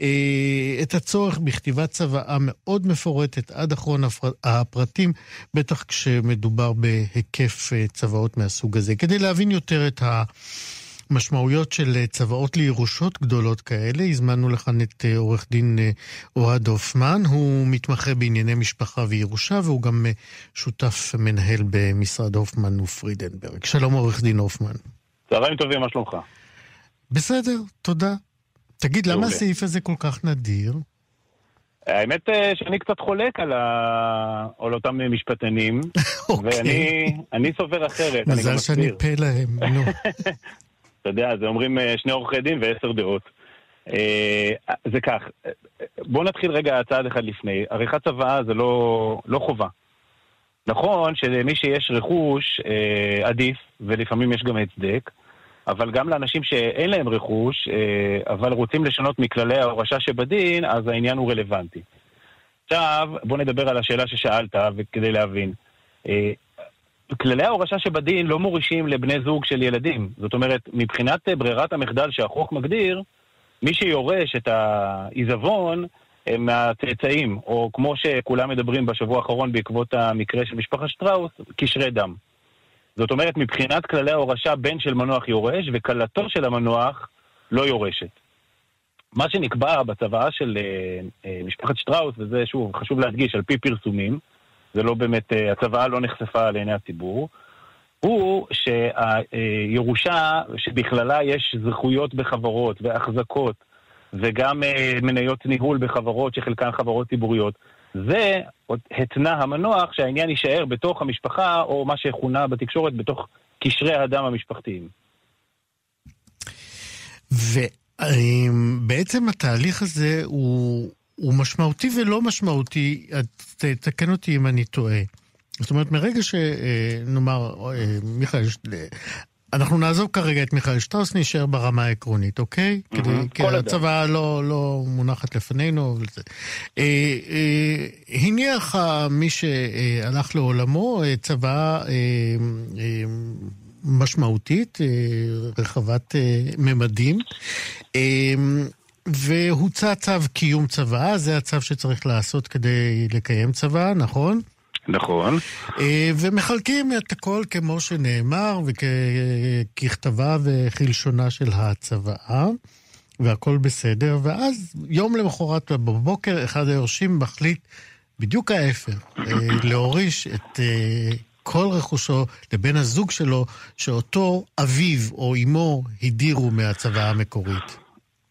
אה, את הצורך בכתיבת צוואה מאוד מפורטת עד אחרון הפר... הפרטים, בטח כשמדובר בהיקף אה, צוואות מהסוג הזה. כדי להבין יותר את ה... משמעויות של אה, צוואות לירושות גדולות כאלה. הזמנו לכאן את אה, עורך דין אה, אוהד הופמן, הוא מתמחה בענייני משפחה וירושה, והוא גם שותף מנהל במשרד הופמן ופרידנברג. שלום עורך דין הופמן. צהריים טובים, מה שלומך? בסדר, תודה. תגיד, למה. הסעיף הזה כל כך נדיר? האמת שאני קצת חולק על, ה... על אותם משפטנים, אוקיי. ואני אני סובר אחרת, מזל שאני. פה להם, נו. אתה יודע, זה אומרים אה, שני עורכי דין ועשר דעות. אה, זה כך, אה, בוא נתחיל רגע צעד אחד לפני. עריכת צוואה זה לא, לא חובה. נכון שלמי שיש רכוש אה, עדיף, ולפעמים יש גם הצדק, אבל גם לאנשים שאין להם רכוש, אבל רוצים לשנות מכללי ההורשה שבדין, אז העניין הוא רלוונטי. עכשיו, בוא נדבר על השאלה ששאלת, וכדי להבין. כללי ההורשה שבדין לא מורישים לבני זוג של ילדים. זאת אומרת, מבחינת אה, ברירת המחדל שהחוק מגדיר, מי שיורש את העיזבון הם מהצאצאים, או כמו שכולם מדברים בשבוע האחרון בעקבות המקרה של משפחת שטראוס, קשרי דם. זאת אומרת, מבחינת כללי ההורשה, בן של מנוח יורש, וכלתו של המנוח לא יורשת. מה שנקבע בצוואה של אה, אה, משפחת שטראוס, וזה שוב חשוב להדגיש, על פי פרסומים, זה לא באמת, אה, הצוואה לא נחשפה לעיני הציבור, הוא שהירושה, שבכללה יש זכויות בחברות והחזקות, וגם אה, מניות ניהול בחברות שחלקן חברות ציבוריות, זה התנה המנוח שהעניין יישאר בתוך המשפחה, או מה שכונה בתקשורת בתוך קשרי הדם המשפחתיים. ובעצם התהליך הזה הוא, הוא משמעותי ולא משמעותי, תתקן אותי אם אני טועה. זאת אומרת, מרגע שנאמר, מיכאל, ש- אנחנו נעזוב כרגע את מיכאל שטראוס, נשאר ברמה העקרונית, אוקיי? מהמם, כדי, כי אדם. הצוואה לא, לא מונחת לפנינו. אה, אה, הניח מי שהלך לעולמו אה, צוואה אה, אה, משמעותית, רחבת ממדים. והוצא צו קיום צוואה, זה הצו שצריך לעשות כדי לקיים צוואה, נכון? נכון. ומחלקים את הכל כמו שנאמר וככתבה וכלשונה של הצוואה. והכל בסדר, ואז יום למחרת בבוקר אחד היורשים מחליט בדיוק ההפך, אה, להוריש את אה, כל רכושו לבן הזוג שלו, שאותו אביו או אמו הדירו מהצוואה המקורית.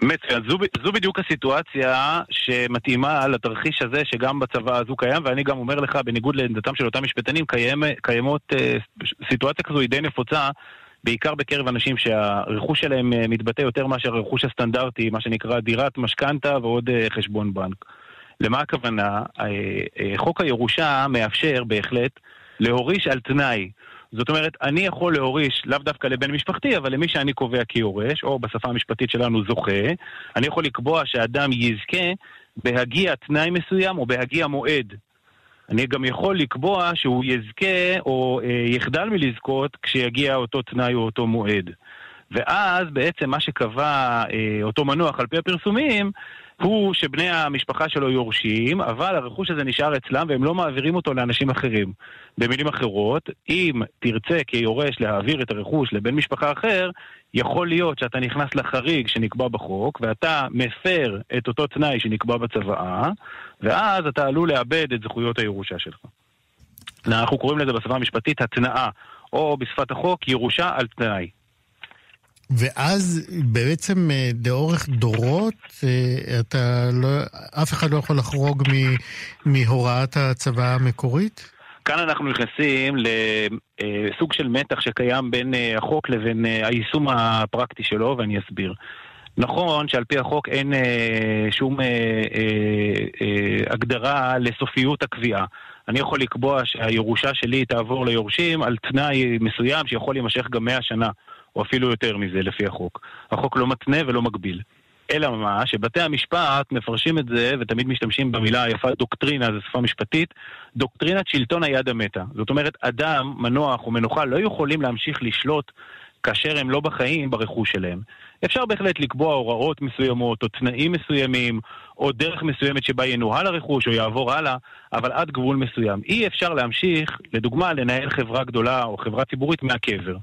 מצוין, זו, זו בדיוק הסיטואציה שמתאימה לתרחיש הזה שגם בצבא הזו קיים, ואני גם אומר לך, בניגוד לעמדתם של אותם משפטנים, קיים, קיימות, אה, סיטואציה כזו היא די נפוצה בעיקר בקרב אנשים שהרכוש שלהם אה, מתבטא יותר מאשר הרכוש הסטנדרטי, מה שנקרא דירת משכנתה ועוד אה, חשבון בנק. למה הכוונה? אה, חוק הירושה מאפשר בהחלט להוריש על תנאי. זאת אומרת, אני יכול להוריש לאו דווקא לבן משפחתי, אבל למי שאני קובע כיורש, או בשפה המשפטית שלנו זוכה, אני יכול לקבוע שאדם יזכה בהגיע תנאי מסוים או בהגיע מועד אני גם יכול לקבוע שהוא יזכה או אה, יחדל מלזכות כשיגיע אותו תנאי או אותו מועד. ואז בעצם מה שקבע אה, אותו מנוח על פי הפרסומים הוא שבני המשפחה שלו יורשים, אבל הרכוש הזה נשאר אצלם והם לא מעבירים אותו לאנשים אחרים. במילים אחרות, אם תרצה כיורש להעביר את הרכוש לבן משפחה אחר, יכול להיות שאתה נכנס לחריג שנקבע בחוק, ואתה מפר את אותו תנאי שנקבע בצוואה, ואז אתה עלול לאבד את זכויות הירושה שלך. אנחנו קוראים לזה בשפה המשפטית התנאה, או בשפת החוק ירושה על תנאי. ואז בעצם אה, לאורך דורות, אה, אתה לא, אף אחד לא יכול לחרוג מהוראת הצבא המקורית? כאן אנחנו נכנסים לסוג של מתח שקיים בין אה, החוק לבין היישום הפרקטי שלו, ואני אסביר. נכון שעל פי החוק אין אה, שום אה, אה, אה, הגדרה לסופיות הקביעה. אני יכול לקבוע שהירושה שלי תעבור ליורשים על תנאי מסוים שיכול להימשך גם מאה שנה. או אפילו יותר מזה לפי החוק. החוק לא מתנה ולא מגביל. אלא מה? שבתי המשפט מפרשים את זה, ותמיד משתמשים במילה היפה דוקטרינה, זו שפה משפטית, דוקטרינת שלטון היד המתה. זאת אומרת, אדם, מנוח או מנוחה לא יכולים להמשיך לשלוט כאשר הם לא בחיים ברכוש שלהם. אפשר בהחלט לקבוע הוראות מסוימות, או תנאים מסוימים, או דרך מסוימת שבה ינוהל הרכוש או יעבור הלאה, אבל עד גבול מסוים. אי אפשר להמשיך, לדוגמה, לנהל חברה גדולה או חברה ציבורית מהקבר.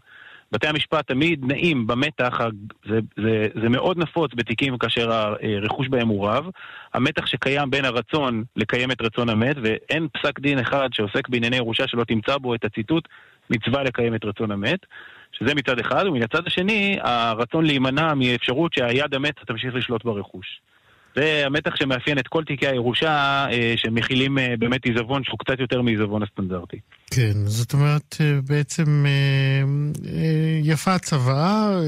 בתי המשפט תמיד נעים במתח, זה, זה, זה מאוד נפוץ בתיקים כאשר הרכוש בהם הוא רב, המתח שקיים בין הרצון לקיים את רצון המת, ואין פסק דין אחד שעוסק בענייני ירושה שלא תמצא בו את הציטוט מצווה לקיים את רצון המת, שזה מצד אחד, ומן הצד השני, הרצון להימנע מאפשרות שהיד המתה תמשיך לשלוט ברכוש. זה המתח שמאפיין את כל תיקי הירושה אה, שמכילים אה, באמת עיזבון שהוא קצת יותר מעיזבון הסטנדרטי. כן, זאת אומרת אה, בעצם יפה הצוואה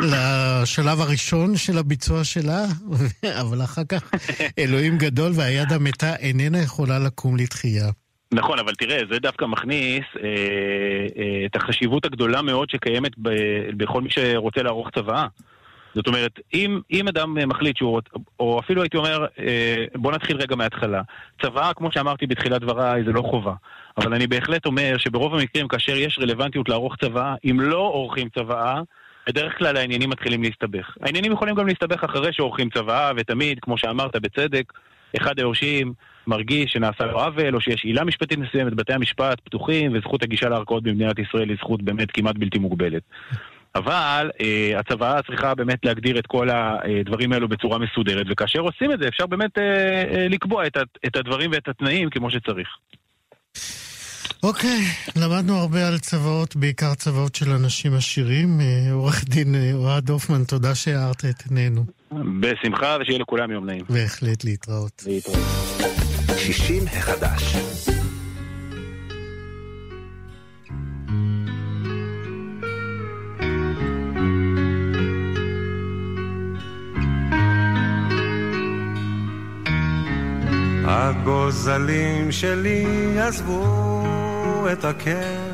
לשלב הראשון של הביצוע שלה, אבל אחר כך אלוהים גדול והיד המתה איננה יכולה לקום לתחייה. נכון, אבל תראה, זה דווקא מכניס אה, אה, את החשיבות הגדולה מאוד שקיימת ב, בכל מי שרוצה לערוך צוואה. זאת אומרת, אם, אם אדם מחליט שהוא, או אפילו הייתי אומר, אה, בוא נתחיל רגע מההתחלה. צוואה, כמו שאמרתי בתחילת דבריי, זה לא חובה. אבל אני בהחלט אומר שברוב המקרים, כאשר יש רלוונטיות לערוך צוואה, אם לא עורכים צוואה, בדרך כלל העניינים מתחילים להסתבך. העניינים יכולים גם להסתבך אחרי שעורכים צוואה, ותמיד, כמו שאמרת בצדק, אחד היורשים מרגיש שנעשה לו עוול, או שיש עילה משפטית מסוימת, בתי המשפט פתוחים, וזכות הגישה לערכאות במדינת ישראל היא זכות באמת כמעט בלתי מוגבלת. אבל אה, הצוואה צריכה באמת להגדיר את כל הדברים האלו בצורה מסודרת, וכאשר עושים את זה אפשר באמת אה, אה, לקבוע את, את הדברים ואת התנאים כמו שצריך. אוקיי, okay, למדנו הרבה על צוואות, בעיקר צוואות של אנשים עשירים. אה, עורך דין אה, אוהד הופמן, תודה שהארת את עינינו. בשמחה, ושיהיה לכולם יום נעים. בהחלט, להתראות. להתראות. 60 החדש. הגוזלים שלי עזבו את הקר,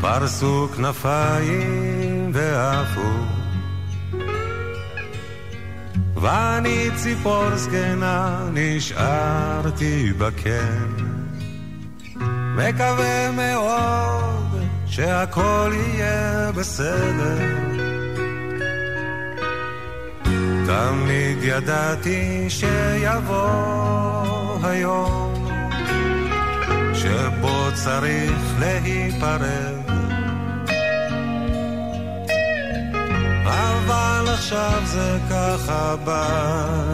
פרסו כנפיים ועפו. ואני ציפור זקנה נשארתי בקן, מקווה מאוד שהכל יהיה בסדר. תמיד ידעתי שיבוא היום שבו צריך להיפרד. אבל עכשיו זה ככה בא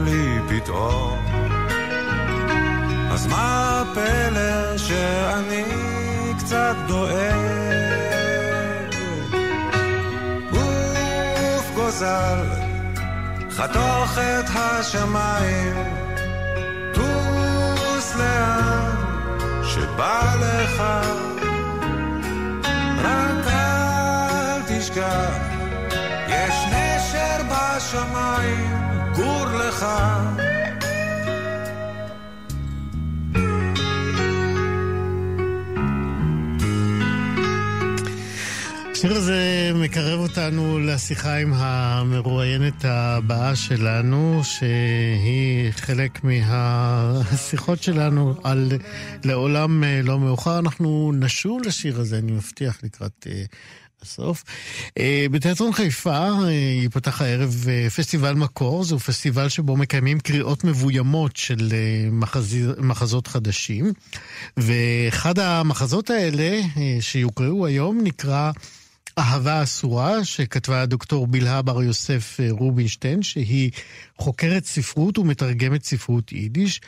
לי פתאום. אז מה הפלא שאני קצת דואג? עוף גוזל, חתוך את השמיים, טוס לאן שבא לך, רק אל תשכח, יש נשר בשמיים, גור לך. השיר הזה מקרב אותנו לשיחה עם המרואיינת הבאה שלנו, שהיא חלק מהשיחות שלנו על לעולם אה, לא מאוחר. אנחנו נשוב לשיר הזה, אני מבטיח, לקראת אה, הסוף. אה, בתיאטרון חיפה ייפתח הערב פסטיבל מקור, זהו פסטיבל שבו מקיימים קריאות מבוימות של מחזות חדשים. ואחד המחזות האלה שיוקראו היום נקרא... אהבה אסורה, שכתבה דוקטור בלהה בר יוסף אה, רובינשטיין, שהיא חוקרת ספרות ומתרגמת ספרות יידיש.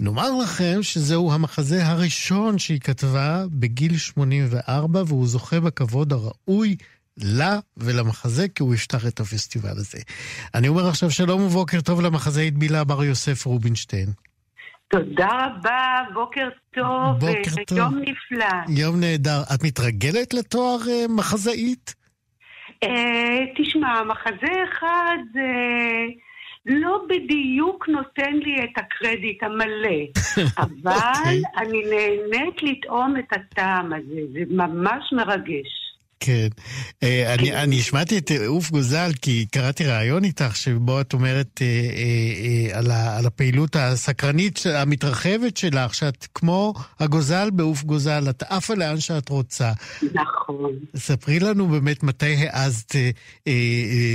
נאמר לכם שזהו המחזה הראשון שהיא כתבה בגיל 84, והוא זוכה בכבוד הראוי לה ולמחזה, כי הוא יפתח את הפסטיבל הזה. אני אומר עכשיו שלום ובוקר טוב למחזאית בלהה בר יוסף רובינשטיין. תודה רבה, בוקר טוב, בוקר טוב. יום נפלא. יום נהדר. את מתרגלת לתואר uh, מחזאית? Uh, תשמע, מחזה אחד uh, לא בדיוק נותן לי את הקרדיט המלא, אבל okay. אוקיי. אני נהנית לטעום את הטעם הזה, זה ממש מרגש. כן. אה, אני, אני שמעתי את עוף גוזל כי קראתי ראיון איתך שבו את אומרת אה, אה, על, ה, על הפעילות הסקרנית המתרחבת שלך, שאת כמו הגוזל בעוף גוזל, את עפה לאן שאת רוצה. נכון. ספרי לנו באמת מתי העזת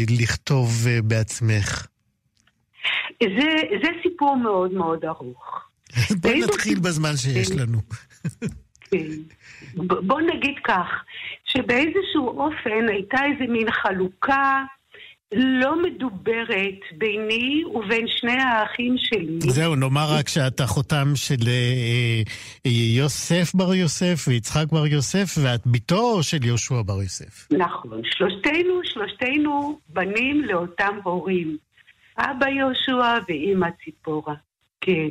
לכתוב בעצמך. זה, זה סיפור מאוד מאוד ארוך. בואי נתחיל בזמן שיש לנו. כן. בוא נגיד כך, שבאיזשהו אופן הייתה איזה מין חלוקה לא מדוברת ביני ובין שני האחים שלי. זהו, נאמר רק שאתה חותם של אה, אה, יוסף בר יוסף ויצחק בר יוסף, ואת בתו של יהושע בר יוסף. נכון, שלושתנו, שלושתנו בנים לאותם הורים. אבא יהושע ואימא ציפורה, כן.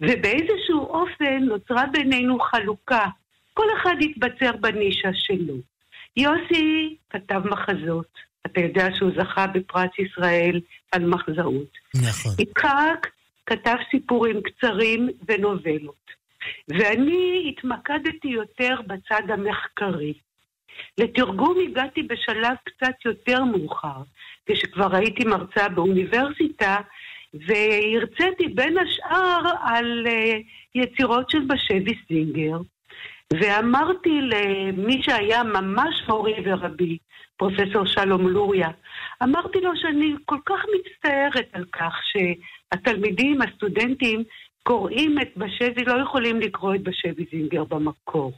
ובאיזשהו אופן נוצרה בינינו חלוקה. כל אחד התבצר בנישה שלו. יוסי כתב מחזות. אתה יודע שהוא זכה בפרס ישראל על מחזאות. נכון. יצחק כתב סיפורים קצרים ונובלות. ואני התמקדתי יותר בצד המחקרי. לתרגום הגעתי בשלב קצת יותר מאוחר, כשכבר הייתי מרצה באוניברסיטה, והרציתי בין השאר על uh, יצירות של בשבי סינגר, ואמרתי למי שהיה ממש מורי ורבי, פרופסור שלום לוריה, אמרתי לו שאני כל כך מצטערת על כך שהתלמידים, הסטודנטים, קוראים את בשבי, לא יכולים לקרוא את בשבי זינגר במקור.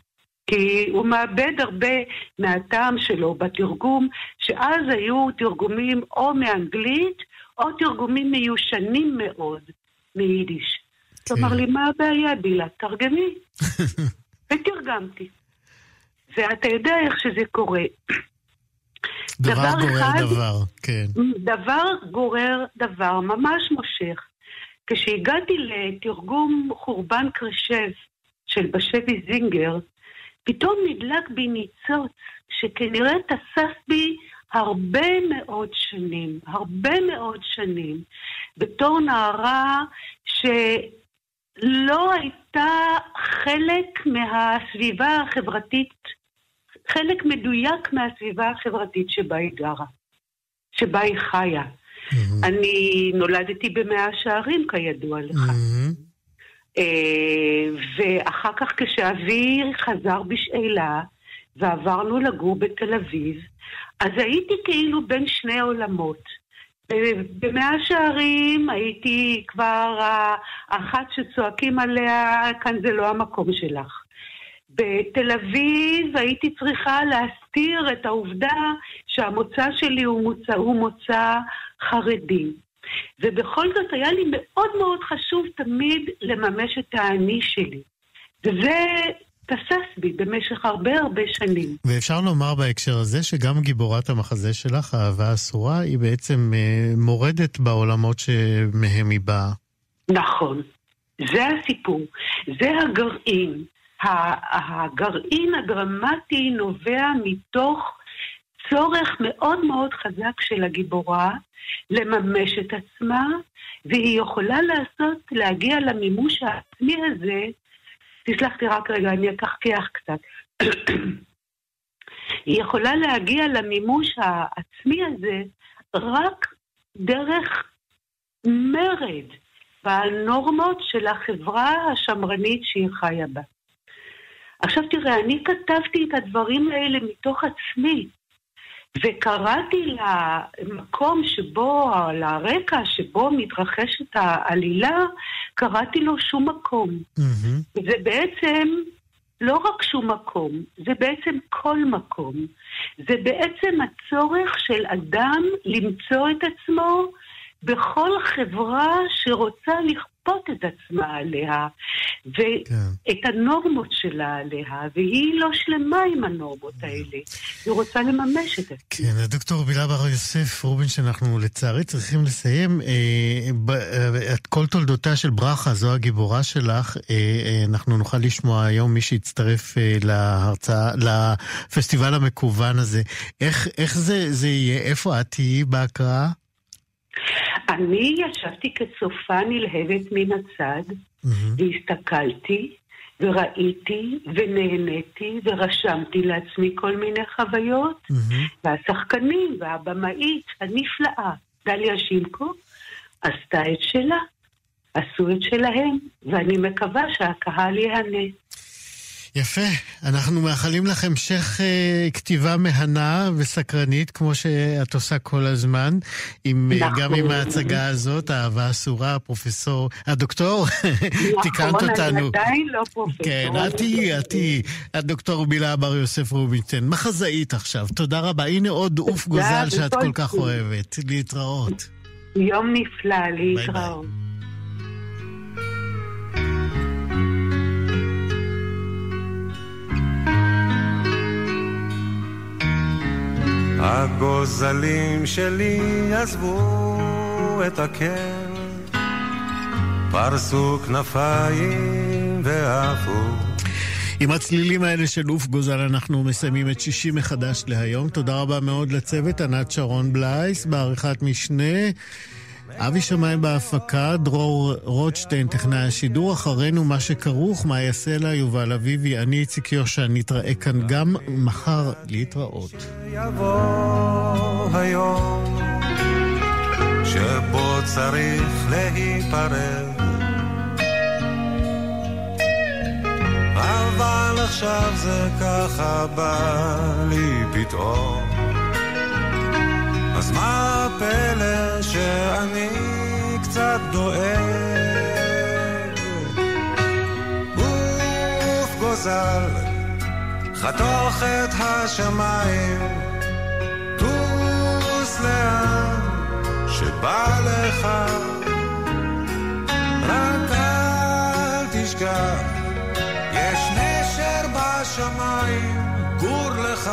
כי הוא מאבד הרבה מהטעם שלו בתרגום, שאז היו תרגומים או מאנגלית או תרגומים מיושנים מאוד מיידיש. כן. הוא אמר לי, מה הבעיה, בילה? תרגמי. ותרגמתי. ואתה יודע איך שזה קורה. דבר, דבר גורר אחד, דבר, כן. דבר גורר דבר, ממש מושך. כשהגעתי לתרגום חורבן קרשב של בשבי זינגר, פתאום נדלק בי ניצוץ שכנראה תסס בי הרבה מאוד שנים, הרבה מאוד שנים, בתור נערה ש... לא הייתה חלק מהסביבה החברתית, חלק מדויק מהסביבה החברתית שבה היא גרה, שבה היא חיה. Mm-hmm. אני נולדתי במאה שערים, כידוע לך. Mm-hmm. ואחר כך כשאבי חזר בשאלה, ועברנו לגור בתל אביב, אז הייתי כאילו בין שני עולמות. במאה שערים הייתי כבר האחת שצועקים עליה, כאן זה לא המקום שלך. בתל אביב הייתי צריכה להסתיר את העובדה שהמוצא שלי הוא מוצא, הוא מוצא חרדי. ובכל זאת היה לי מאוד מאוד חשוב תמיד לממש את האני שלי. וזה תסס בי במשך הרבה הרבה שנים. ואפשר לומר בהקשר הזה שגם גיבורת המחזה שלך, אהבה אסורה, היא בעצם אה, מורדת בעולמות שמהם היא באה. נכון. זה הסיפור. זה הגרעין. הגרעין הדרמטי נובע מתוך צורך מאוד מאוד חזק של הגיבורה לממש את עצמה, והיא יכולה לעשות, להגיע למימוש העצמי הזה תסלח לי רק רגע, אני אקחקח קצת. היא יכולה להגיע למימוש העצמי הזה רק דרך מרד בנורמות של החברה השמרנית שהיא חיה בה. עכשיו תראה, אני כתבתי את הדברים האלה מתוך עצמי. וקראתי למקום שבו, לרקע שבו מתרחשת העלילה, קראתי לו שום מקום. Mm-hmm. זה בעצם לא רק שום מקום, זה בעצם כל מקום. זה בעצם הצורך של אדם למצוא את עצמו בכל חברה שרוצה לכפות את עצמה עליה, ואת כן. הנורמות שלה עליה, והיא לא שלמה עם הנורמות האלה. היא רוצה לממש את זה. כן, הדוקטור בילה בר יוסף רובינשטיין, אנחנו לצערי צריכים לסיים. אה, אה, את כל תולדותיה של ברכה, זו הגיבורה שלך. אה, אנחנו נוכל לשמוע היום מי שיצטרף להרצאה, לפסטיבל המקוון הזה. איך, איך זה, זה יהיה? איפה את תהיי בהקראה? אני ישבתי כצופה נלהבת מן הצד, mm-hmm. והסתכלתי, וראיתי, ונהניתי, ורשמתי לעצמי כל מיני חוויות, mm-hmm. והשחקנים, והבמאית הנפלאה, דליה שינקו, עשתה את שלה, עשו את שלהם, ואני מקווה שהקהל ייהנה. יפה. אנחנו מאחלים לך המשך אה, כתיבה מהנה וסקרנית, כמו שאת עושה כל הזמן, עם, אה, גם עם ההצגה הזאת, האהבה אסורה, הפרופסור, הדוקטור, תיקנת אותנו. נכון, אני עדיין לא פרופסור. כן, את תהיי, את תהיי. הדוקטור בילה בר יוסף רובינשטיין, מחזאית עכשיו. תודה רבה. הנה עוד עוף גוזל שאת כל כך אוהבת. להתראות. יום נפלא, להתראות. הגוזלים שלי עזבו את הקר, פרסו כנפיים ועפו. עם הצלילים האלה של עוף גוזל אנחנו מסיימים את שישי מחדש להיום. תודה רבה מאוד לצוות, ענת שרון בלייס בעריכת משנה. אבי שמיים בהפקה, דרור רוטשטיין, טכנאי השידור, אחרינו מה שכרוך, מה יעשה לה, יובל אביבי, אני איציק יושע, נתראה כאן גם מחר להתראות. אבל עכשיו זה ככה בא לי פתאום אז מה הפלא שאני קצת דואג? גוף גוזל, חתוך את השמיים, טוס לאן שבא לך, רק אל תשכח, יש נשר בשמיים, גור לך.